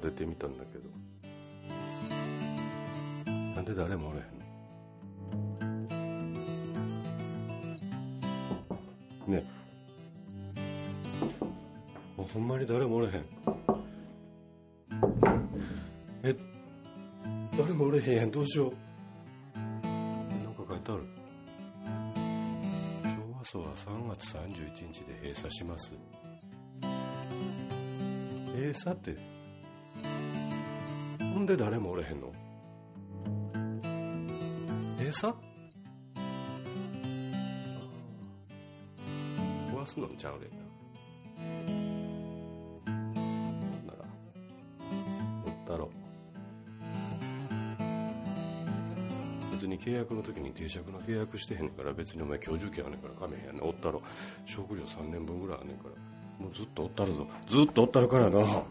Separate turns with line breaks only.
出てみたんだけど。なんで誰もおれへんねもうほんまに誰もおれへん。え誰もおれへんやん。どうしよう。なんか書いてある。昭和層は3月31日で閉鎖します。閉鎖ってほんで誰もおれへんの？閉鎖？壊すのんちゃうれんならおったろ。別に契約の時に定着の契約してへんから別にお前居住権あんねんからかめへんやんねん。おったろ。食料3年分ぐらいあんねんから。もうずっとおったるぞ。ずっとおったるからな